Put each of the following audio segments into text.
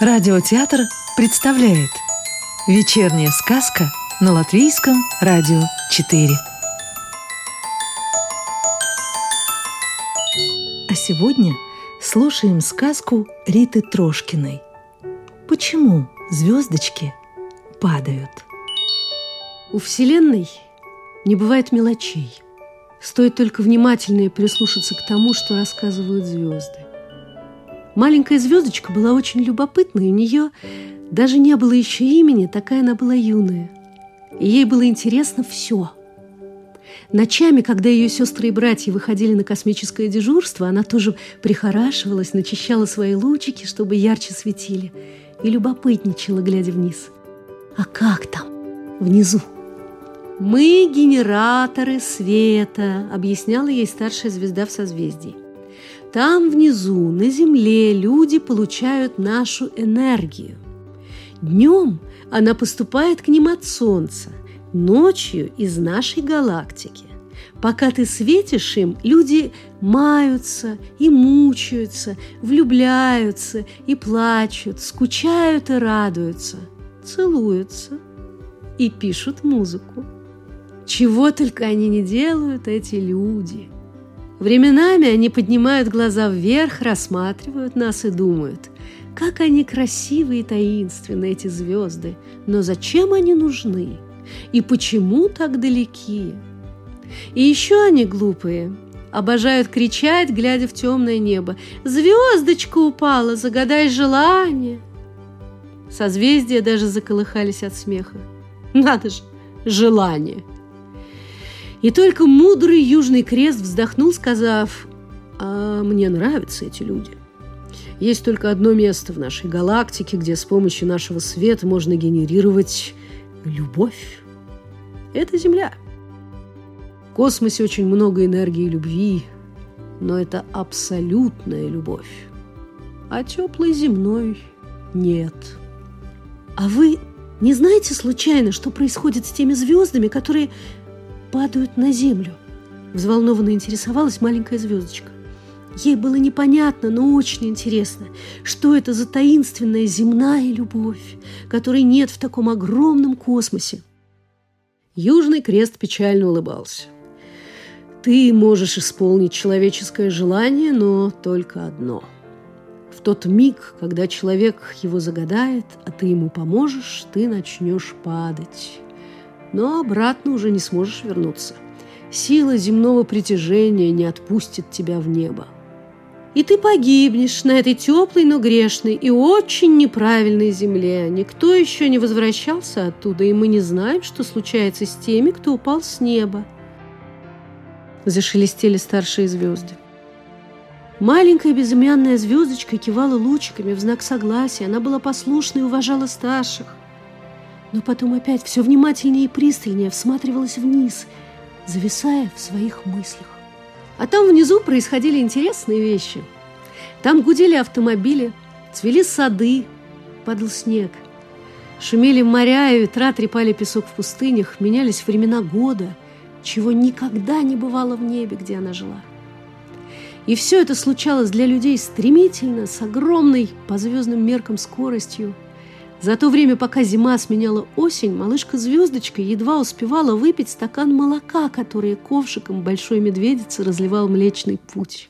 Радиотеатр представляет Вечерняя сказка на Латвийском радио 4 А сегодня слушаем сказку Риты Трошкиной Почему звездочки падают? У Вселенной не бывает мелочей. Стоит только внимательнее прислушаться к тому, что рассказывают звезды. Маленькая звездочка была очень любопытной, у нее даже не было еще имени, такая она была юная. И ей было интересно все. Ночами, когда ее сестры и братья выходили на космическое дежурство, она тоже прихорашивалась, начищала свои лучики, чтобы ярче светили, и любопытничала, глядя вниз. А как там, внизу? «Мы генераторы света», — объясняла ей старшая звезда в созвездии. Там внизу, на Земле, люди получают нашу энергию. Днем она поступает к ним от Солнца, ночью из нашей галактики. Пока ты светишь им, люди маются и мучаются, влюбляются и плачут, скучают и радуются, целуются и пишут музыку. Чего только они не делают, эти люди – Временами они поднимают глаза вверх, рассматривают нас и думают, как они красивые и таинственные, эти звезды, но зачем они нужны? И почему так далеки? И еще они глупые, обожают кричать, глядя в темное небо. «Звездочка упала, загадай желание!» Созвездия даже заколыхались от смеха. Надо же, желание! И только мудрый Южный Крест вздохнул, сказав, «А мне нравятся эти люди. Есть только одно место в нашей галактике, где с помощью нашего света можно генерировать любовь. Это Земля. В космосе очень много энергии и любви, но это абсолютная любовь. А теплой земной нет. А вы не знаете случайно, что происходит с теми звездами, которые падают на землю. Взволнованно интересовалась маленькая звездочка. Ей было непонятно, но очень интересно, что это за таинственная земная любовь, которой нет в таком огромном космосе. Южный крест печально улыбался. Ты можешь исполнить человеческое желание, но только одно. В тот миг, когда человек его загадает, а ты ему поможешь, ты начнешь падать но обратно уже не сможешь вернуться. Сила земного притяжения не отпустит тебя в небо. И ты погибнешь на этой теплой, но грешной и очень неправильной земле. Никто еще не возвращался оттуда, и мы не знаем, что случается с теми, кто упал с неба. Зашелестели старшие звезды. Маленькая безымянная звездочка кивала лучиками в знак согласия. Она была послушна и уважала старших но потом опять все внимательнее и пристальнее всматривалась вниз, зависая в своих мыслях. А там внизу происходили интересные вещи. Там гудели автомобили, цвели сады, падал снег. Шумели моря и ветра, трепали песок в пустынях, менялись времена года, чего никогда не бывало в небе, где она жила. И все это случалось для людей стремительно, с огромной по звездным меркам скоростью – за то время, пока зима сменяла осень, малышка-звездочка едва успевала выпить стакан молока, который ковшиком большой медведицы разливал Млечный Путь.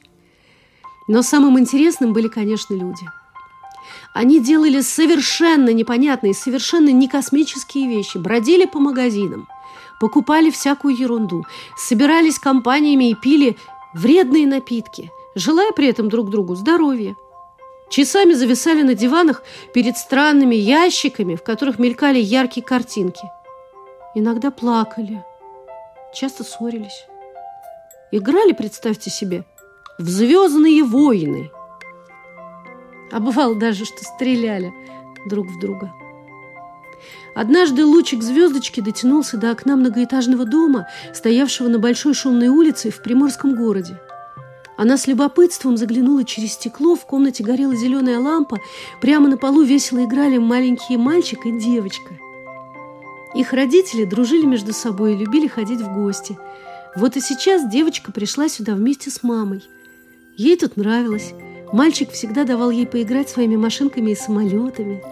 Но самым интересным были, конечно, люди. Они делали совершенно непонятные, совершенно не космические вещи, бродили по магазинам, покупали всякую ерунду, собирались компаниями и пили вредные напитки, желая при этом друг другу здоровья – Часами зависали на диванах перед странными ящиками, в которых мелькали яркие картинки. Иногда плакали, часто ссорились. Играли, представьте себе, в «Звездные войны». А бывало даже, что стреляли друг в друга. Однажды лучик звездочки дотянулся до окна многоэтажного дома, стоявшего на большой шумной улице в приморском городе. Она с любопытством заглянула через стекло, в комнате горела зеленая лампа, прямо на полу весело играли маленький мальчик и девочка. Их родители дружили между собой и любили ходить в гости. Вот и сейчас девочка пришла сюда вместе с мамой. Ей тут нравилось. Мальчик всегда давал ей поиграть своими машинками и самолетами.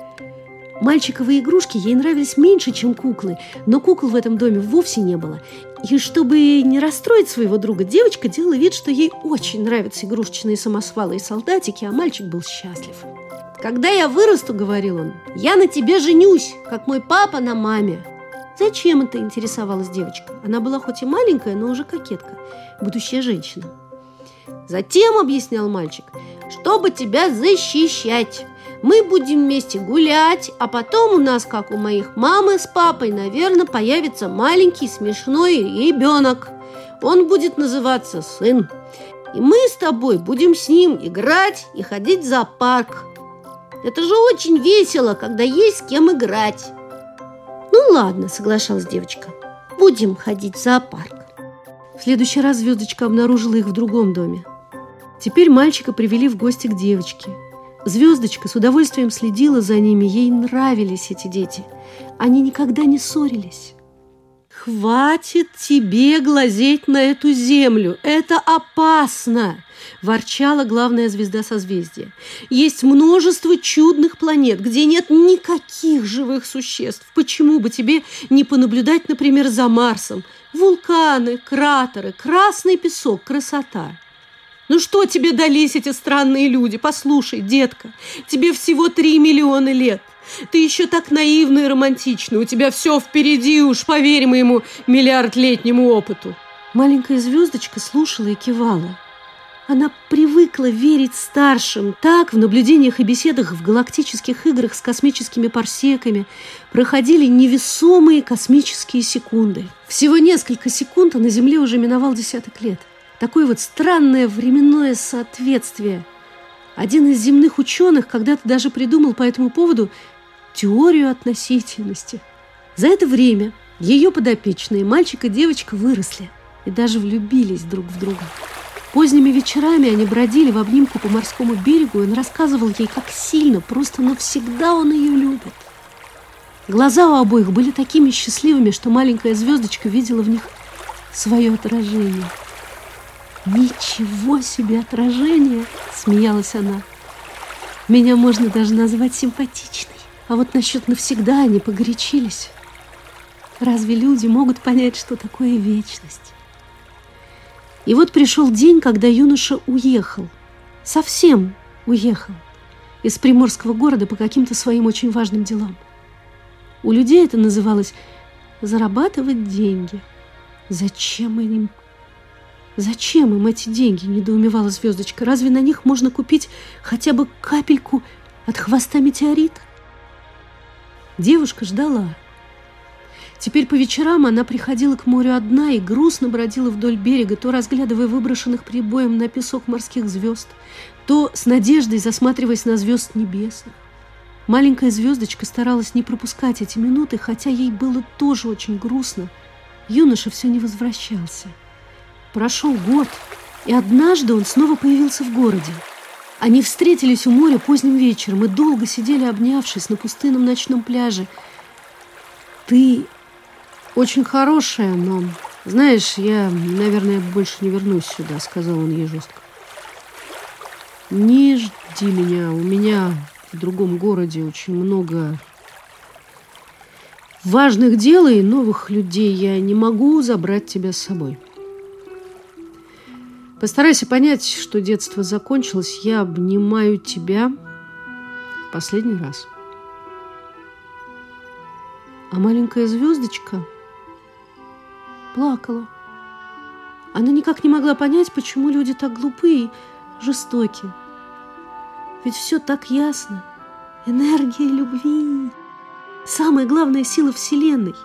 Мальчиковые игрушки ей нравились меньше, чем куклы, но кукол в этом доме вовсе не было. И чтобы не расстроить своего друга, девочка делала вид, что ей очень нравятся игрушечные самосвалы и солдатики, а мальчик был счастлив. «Когда я вырасту, — говорил он, — я на тебе женюсь, как мой папа на маме». Зачем это интересовалась девочка? Она была хоть и маленькая, но уже кокетка, будущая женщина. Затем, объяснял мальчик, чтобы тебя защищать. Мы будем вместе гулять, а потом у нас, как у моих мамы с папой, наверное, появится маленький смешной ребенок. Он будет называться сын. И мы с тобой будем с ним играть и ходить в зоопарк. Это же очень весело, когда есть с кем играть. Ну ладно, соглашалась девочка. Будем ходить в зоопарк. В следующий раз звездочка обнаружила их в другом доме. Теперь мальчика привели в гости к девочке. Звездочка с удовольствием следила за ними, ей нравились эти дети. Они никогда не ссорились. «Хватит тебе глазеть на эту землю! Это опасно!» – ворчала главная звезда созвездия. «Есть множество чудных планет, где нет никаких живых существ. Почему бы тебе не понаблюдать, например, за Марсом? Вулканы, кратеры, красный песок, красота!» Ну что тебе дались эти странные люди? Послушай, детка, тебе всего три миллиона лет. Ты еще так наивна и романтична. У тебя все впереди, уж поверь моему миллиардлетнему опыту. Маленькая звездочка слушала и кивала. Она привыкла верить старшим. Так, в наблюдениях и беседах в галактических играх с космическими парсеками проходили невесомые космические секунды. Всего несколько секунд, а на Земле уже миновал десяток лет – Такое вот странное временное соответствие. Один из земных ученых когда-то даже придумал по этому поводу теорию относительности. За это время ее подопечные, мальчик и девочка, выросли и даже влюбились друг в друга. Поздними вечерами они бродили в обнимку по морскому берегу, и он рассказывал ей, как сильно, просто навсегда он ее любит. Глаза у обоих были такими счастливыми, что маленькая звездочка видела в них свое отражение – «Ничего себе отражение!» – смеялась она. «Меня можно даже назвать симпатичной. А вот насчет навсегда они погорячились. Разве люди могут понять, что такое вечность?» И вот пришел день, когда юноша уехал. Совсем уехал из приморского города по каким-то своим очень важным делам. У людей это называлось «зарабатывать деньги». Зачем им Зачем им эти деньги, недоумевала звездочка. Разве на них можно купить хотя бы капельку от хвоста метеорита? Девушка ждала. Теперь по вечерам она приходила к морю одна и грустно бродила вдоль берега, то разглядывая выброшенных прибоем на песок морских звезд, то с надеждой засматриваясь на звезд небесных. Маленькая звездочка старалась не пропускать эти минуты, хотя ей было тоже очень грустно. Юноша все не возвращался. Прошел год, и однажды он снова появился в городе. Они встретились у моря поздним вечером и долго сидели, обнявшись на пустынном ночном пляже. «Ты очень хорошая, но, знаешь, я, наверное, больше не вернусь сюда», — сказал он ей жестко. «Не жди меня, у меня в другом городе очень много важных дел и новых людей. Я не могу забрать тебя с собой». Постарайся понять, что детство закончилось. Я обнимаю тебя последний раз. А маленькая звездочка плакала. Она никак не могла понять, почему люди так глупые и жестоки. Ведь все так ясно. Энергия любви. Самая главная сила Вселенной.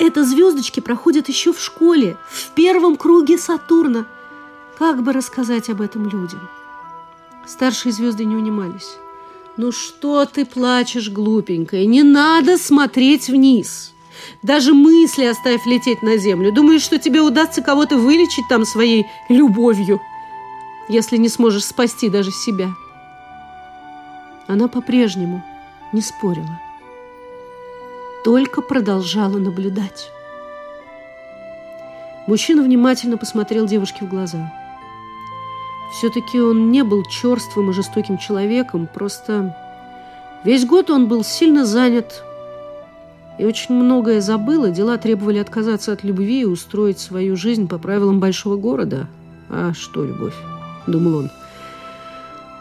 Это звездочки проходят еще в школе, в первом круге Сатурна – как бы рассказать об этом людям? Старшие звезды не унимались. «Ну что ты плачешь, глупенькая? Не надо смотреть вниз!» Даже мысли оставь лететь на землю. Думаешь, что тебе удастся кого-то вылечить там своей любовью, если не сможешь спасти даже себя. Она по-прежнему не спорила, только продолжала наблюдать. Мужчина внимательно посмотрел девушке в глаза – Все-таки он не был черствым и жестоким человеком, просто весь год он был сильно занят и очень многое забыл, и дела требовали отказаться от любви и устроить свою жизнь по правилам большого города. А что любовь? Думал он.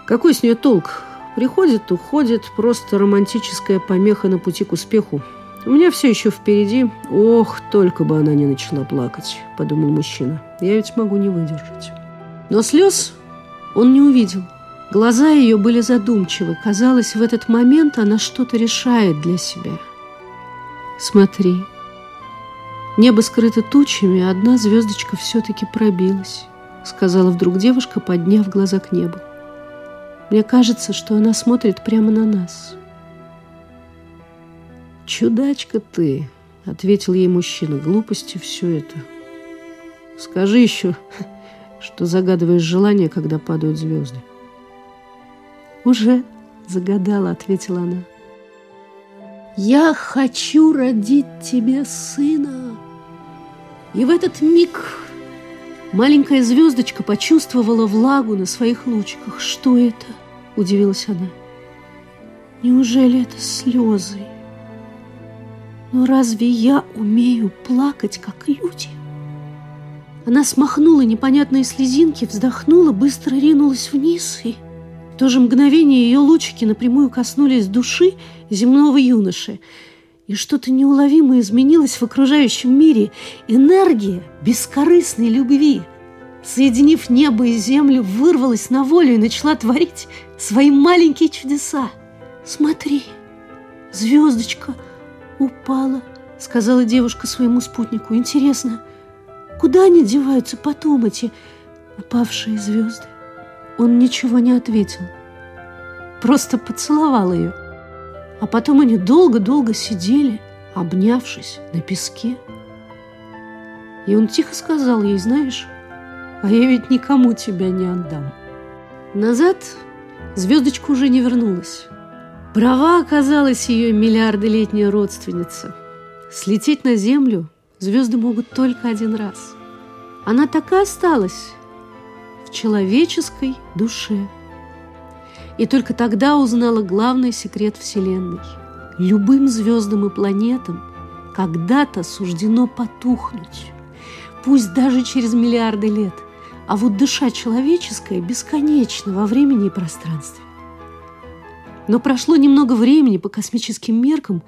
Какой с нее толк? Приходит, уходит, просто романтическая помеха на пути к успеху. У меня все еще впереди. Ох, только бы она не начала плакать, подумал мужчина. Я ведь могу не выдержать. Но слез он не увидел. Глаза ее были задумчивы. Казалось, в этот момент она что-то решает для себя. Смотри. Небо скрыто тучами, а одна звездочка все-таки пробилась, сказала вдруг девушка, подняв глаза к небу. Мне кажется, что она смотрит прямо на нас. «Чудачка ты!» — ответил ей мужчина. «Глупости все это. Скажи еще, что загадываешь желание, когда падают звезды». «Уже загадала», — ответила она. «Я хочу родить тебе сына». И в этот миг маленькая звездочка почувствовала влагу на своих лучиках. «Что это?» – удивилась она. «Неужели это слезы?» Но разве я умею плакать, как люди? Она смахнула непонятные слезинки, вздохнула, быстро ринулась вниз, и в то же мгновение ее лучики напрямую коснулись души земного юноши. И что-то неуловимо изменилось в окружающем мире. Энергия бескорыстной любви, соединив небо и землю, вырвалась на волю и начала творить свои маленькие чудеса. «Смотри, звездочка!» упала», — сказала девушка своему спутнику. «Интересно, куда они деваются потом, эти упавшие звезды?» Он ничего не ответил, просто поцеловал ее. А потом они долго-долго сидели, обнявшись на песке. И он тихо сказал ей, знаешь, а я ведь никому тебя не отдам. Назад звездочка уже не вернулась. Права оказалась ее миллиардолетняя родственница. Слететь на Землю звезды могут только один раз. Она так и осталась в человеческой душе. И только тогда узнала главный секрет Вселенной. Любым звездам и планетам когда-то суждено потухнуть, пусть даже через миллиарды лет, а вот душа человеческая бесконечна во времени и пространстве. Но прошло немного времени по космическим меркам.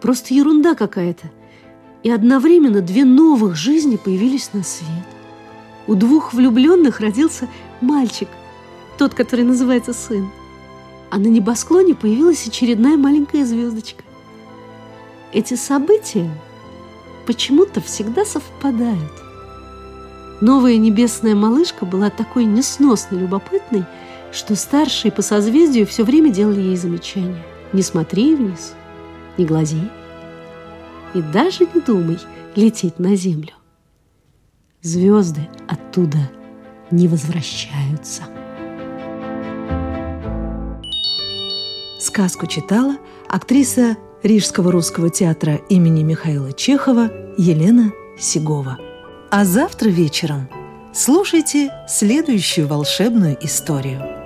Просто ерунда какая-то. И одновременно две новых жизни появились на свет. У двух влюбленных родился мальчик, тот, который называется сын. А на небосклоне появилась очередная маленькая звездочка. Эти события почему-то всегда совпадают. Новая небесная малышка была такой несносно любопытной, что старшие по созвездию все время делали ей замечания. Не смотри вниз, не глази и даже не думай лететь на землю. Звезды оттуда не возвращаются. Сказку читала актриса Рижского русского театра имени Михаила Чехова Елена Сигова. А завтра вечером слушайте следующую волшебную историю –